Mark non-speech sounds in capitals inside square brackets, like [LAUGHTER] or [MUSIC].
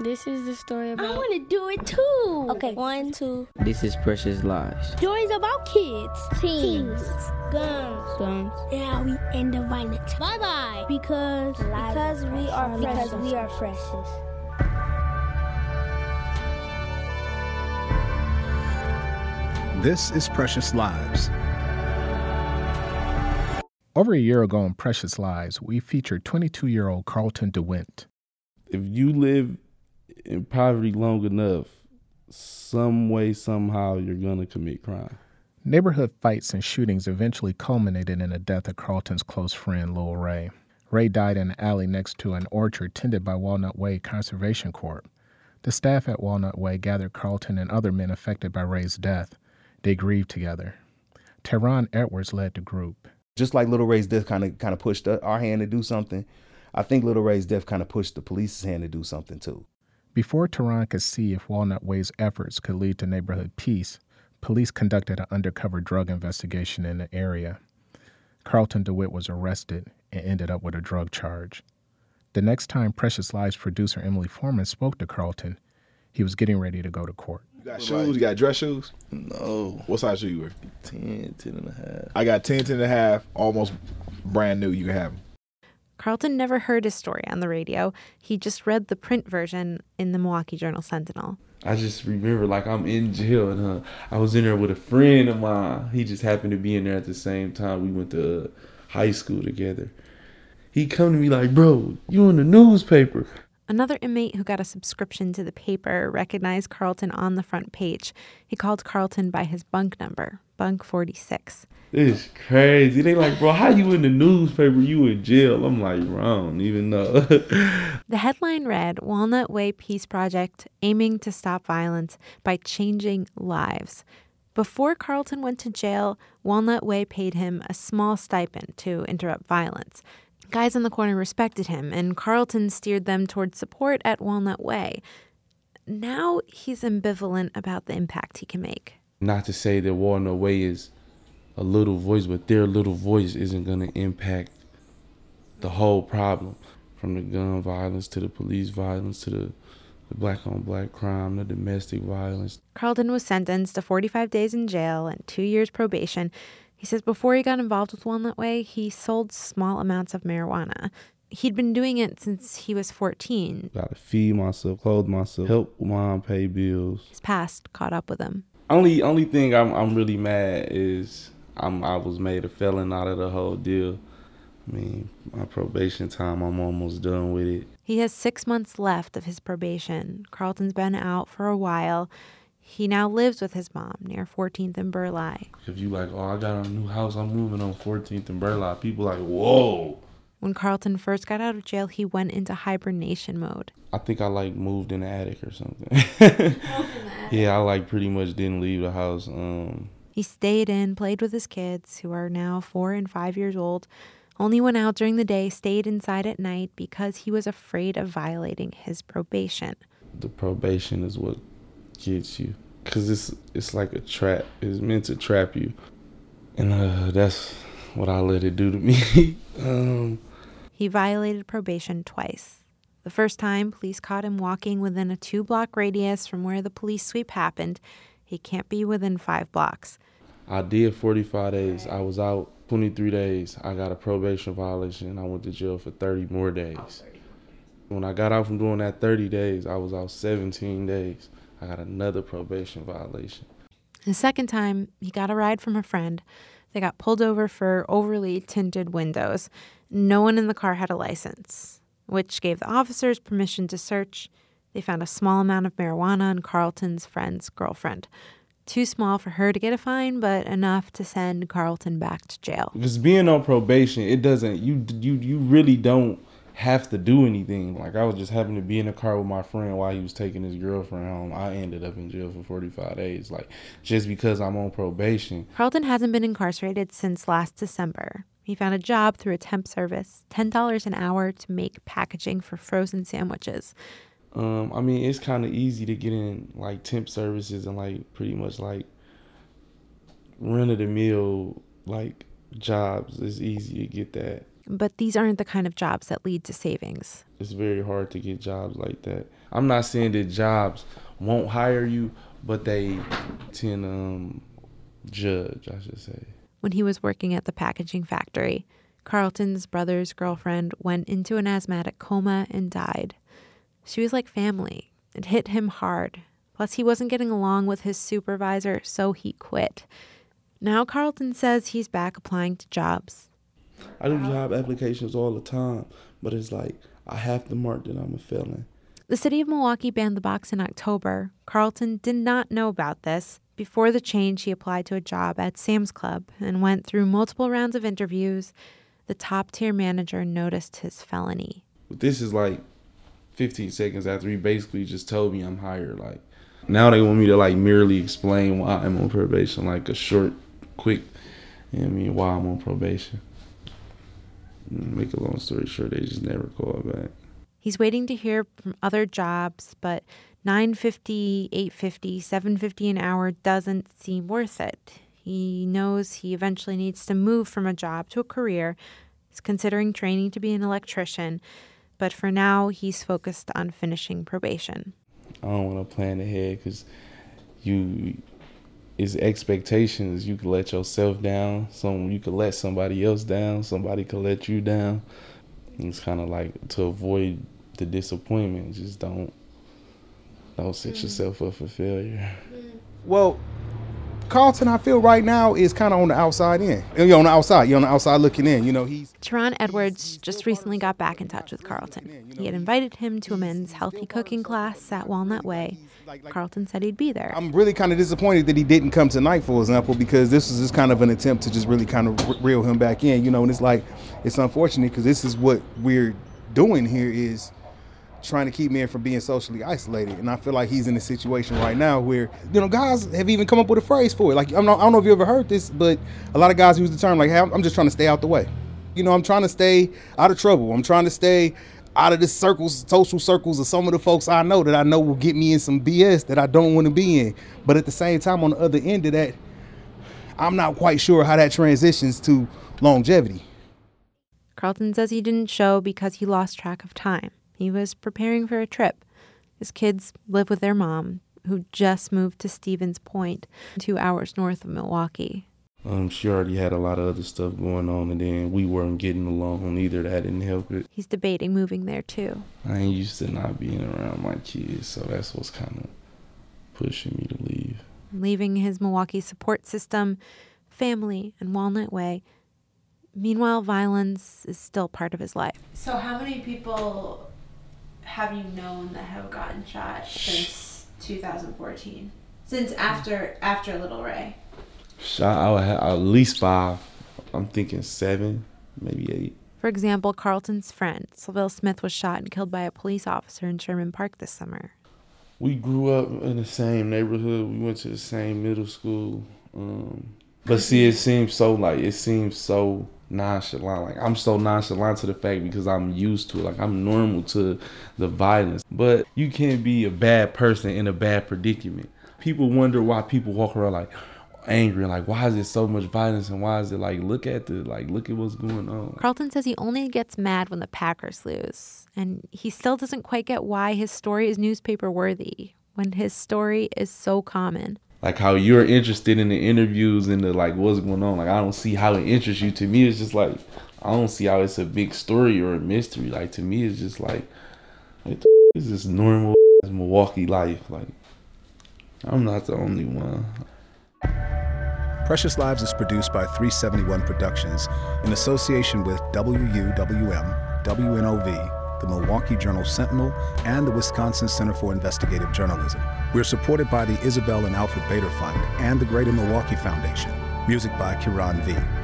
This is the story about. I want to do it too. Okay, one, two. This is Precious Lives. Stories about kids, Teens. guns, Guns. and how we end the violence. Bye bye. Because Because we are because precious. we are precious. This is Precious Lives. Over a year ago on Precious Lives, we featured 22 year old Carlton DeWint. if you live in poverty long enough, some way, somehow, you're gonna commit crime. Neighborhood fights and shootings eventually culminated in the death of Carlton's close friend, Lil Ray. Ray died in an alley next to an orchard tended by Walnut Way Conservation Corp. The staff at Walnut Way gathered Carlton and other men affected by Ray's death. They grieved together. Teron Edwards led the group. just like Little Ray's death kind of kind of pushed our hand to do something, I think Little Ray's death kind of pushed the police's hand to do something too. Before Teron could see if Walnut Way's efforts could lead to neighborhood peace, police conducted an undercover drug investigation in the area. Carlton DeWitt was arrested and ended up with a drug charge. The next time Precious Lives producer Emily Forman spoke to Carlton, he was getting ready to go to court. You got shoes? You got dress shoes? No, What size shoe you wear? 10, 10 and a half. I got 10, 10 and a half, almost brand new. You can have them. Carlton never heard his story on the radio. He just read the print version in the Milwaukee Journal Sentinel. I just remember like I'm in jail and uh, I was in there with a friend of mine. He just happened to be in there at the same time. We went to uh, high school together. He come to me like, bro, you in the newspaper. Another inmate who got a subscription to the paper recognized Carlton on the front page. He called Carlton by his bunk number, bunk 46. It's crazy. They like, bro, how you in the newspaper? You in jail? I'm like, bro, I don't even know. [LAUGHS] The headline read Walnut Way Peace Project aiming to stop violence by changing lives. Before Carlton went to jail, Walnut Way paid him a small stipend to interrupt violence. Guys in the corner respected him, and Carlton steered them towards support at Walnut Way. Now he's ambivalent about the impact he can make. Not to say that Walnut Way is a little voice, but their little voice isn't going to impact the whole problem from the gun violence to the police violence to the, the black on black crime, the domestic violence. Carlton was sentenced to 45 days in jail and two years probation. He says before he got involved with Walnut Way, he sold small amounts of marijuana. He'd been doing it since he was 14. Gotta feed myself, clothe myself, help mom pay bills. His past caught up with him. Only only thing I'm I'm really mad is I'm I was made a felon out of the whole deal. I mean, my probation time, I'm almost done with it. He has six months left of his probation. Carlton's been out for a while. He now lives with his mom near 14th and Burleigh. If you like, oh, I got a new house, I'm moving on 14th and Burleigh. People like, whoa. When Carlton first got out of jail, he went into hibernation mode. I think I like moved in the attic or something. [LAUGHS] yeah, I like pretty much didn't leave the house. Um, He stayed in, played with his kids, who are now four and five years old, only went out during the day, stayed inside at night because he was afraid of violating his probation. the probation is what gets you, cause it's it's like a trap. It's meant to trap you, and uh, that's what I let it do to me. [LAUGHS] um, He violated probation twice. The first time, police caught him walking within a two block radius from where the police sweep happened. He can't be within five blocks. I did 45 days. I was out 23 days. I got a probation violation. And I went to jail for 30 more days. When I got out from doing that 30 days, I was out 17 days. I got another probation violation. The second time, he got a ride from a friend. They got pulled over for overly tinted windows. No one in the car had a license, which gave the officers permission to search. They found a small amount of marijuana on Carlton's friend's girlfriend. Too small for her to get a fine, but enough to send Carlton back to jail. Because being on probation, it doesn't you you you really don't have to do anything. Like I was just having to be in the car with my friend while he was taking his girlfriend home. I ended up in jail for 45 days. Like just because I'm on probation. Carlton hasn't been incarcerated since last December. He found a job through a temp service, $10 an hour to make packaging for frozen sandwiches. Um, I mean, it's kind of easy to get in like temp services and like pretty much like run of the mill like jobs. It's easy to get that. But these aren't the kind of jobs that lead to savings. It's very hard to get jobs like that. I'm not saying that jobs won't hire you, but they tend to um, judge, I should say. When he was working at the packaging factory, Carlton's brother's girlfriend went into an asthmatic coma and died. She was like family. It hit him hard. Plus, he wasn't getting along with his supervisor, so he quit. Now, Carlton says he's back applying to jobs. I do job applications all the time, but it's like I have to mark that I'm a felon. The city of Milwaukee banned the box in October. Carlton did not know about this. Before the change, he applied to a job at Sam's Club and went through multiple rounds of interviews. The top tier manager noticed his felony. This is like 15 seconds after he basically just told me I'm hired. Like now they want me to like merely explain why I'm on probation, like a short, quick, you know I mean, why I'm on probation. Make a long story short, they just never call back. He's waiting to hear from other jobs, but 950, 850, 750 an hour doesn't seem worth it. He knows he eventually needs to move from a job to a career. He's considering training to be an electrician, but for now he's focused on finishing probation. I don't want to plan ahead because you it's expectations. You can let yourself down. Some you can let somebody else down. Somebody could let you down. It's kind of like to avoid the disappointment. Just don't don't set Mm. yourself up for failure. Well, Carlton, I feel right now is kind of on the outside in. You're on the outside. You're on the outside looking in. You know, he's Teron Edwards just recently got back in touch with Carlton. He had invited him to a men's healthy cooking class at Walnut Way. Carlton said he'd be there. I'm really kind of disappointed that he didn't come tonight, for example, because this was just kind of an attempt to just really kind of reel him back in, you know. And it's like, it's unfortunate because this is what we're doing here is trying to keep men from being socially isolated. And I feel like he's in a situation right now where, you know, guys have even come up with a phrase for it. Like, I'm not, I don't know if you ever heard this, but a lot of guys use the term like, hey, I'm I'm just trying to stay out the way. You know, I'm trying to stay out of trouble. I'm trying to stay out of the circles, social circles of some of the folks I know that I know will get me in some BS that I don't want to be in. But at the same time, on the other end of that, I'm not quite sure how that transitions to longevity. Carlton says he didn't show because he lost track of time. He was preparing for a trip. His kids live with their mom, who just moved to Stevens Point, two hours north of Milwaukee. Um, she already had a lot of other stuff going on, and then we weren't getting along either. That didn't help it. He's debating moving there too. I ain't used to not being around my kids, so that's what's kind of pushing me to leave. leaving his Milwaukee support system, family, and Walnut Way. Meanwhile, violence is still part of his life. So, how many people have you known that have gotten shot since 2014? Since after after Little Ray? Shot, I would have at least five. I'm thinking seven, maybe eight. For example, Carlton's friend, Sylville Smith, was shot and killed by a police officer in Sherman Park this summer. We grew up in the same neighborhood. We went to the same middle school. Um, but see, it seems so like it seems so nonchalant. Like I'm so nonchalant to the fact because I'm used to it. Like I'm normal to the violence. But you can't be a bad person in a bad predicament. People wonder why people walk around like angry like why is there so much violence and why is it like look at the like look at what's going on. Carlton says he only gets mad when the Packers lose, and he still doesn't quite get why his story is newspaper worthy when his story is so common. Like how you're interested in the interviews and the like what's going on. Like I don't see how it interests you. To me, it's just like I don't see how it's a big story or a mystery. Like to me, it's just like is this normal Milwaukee life? Like I'm not the only one. Precious Lives is produced by 371 Productions in association with WUWM, WNOV, the Milwaukee Journal Sentinel, and the Wisconsin Center for Investigative Journalism. We're supported by the Isabel and Alfred Bader Fund and the Greater Milwaukee Foundation. Music by Kiran V.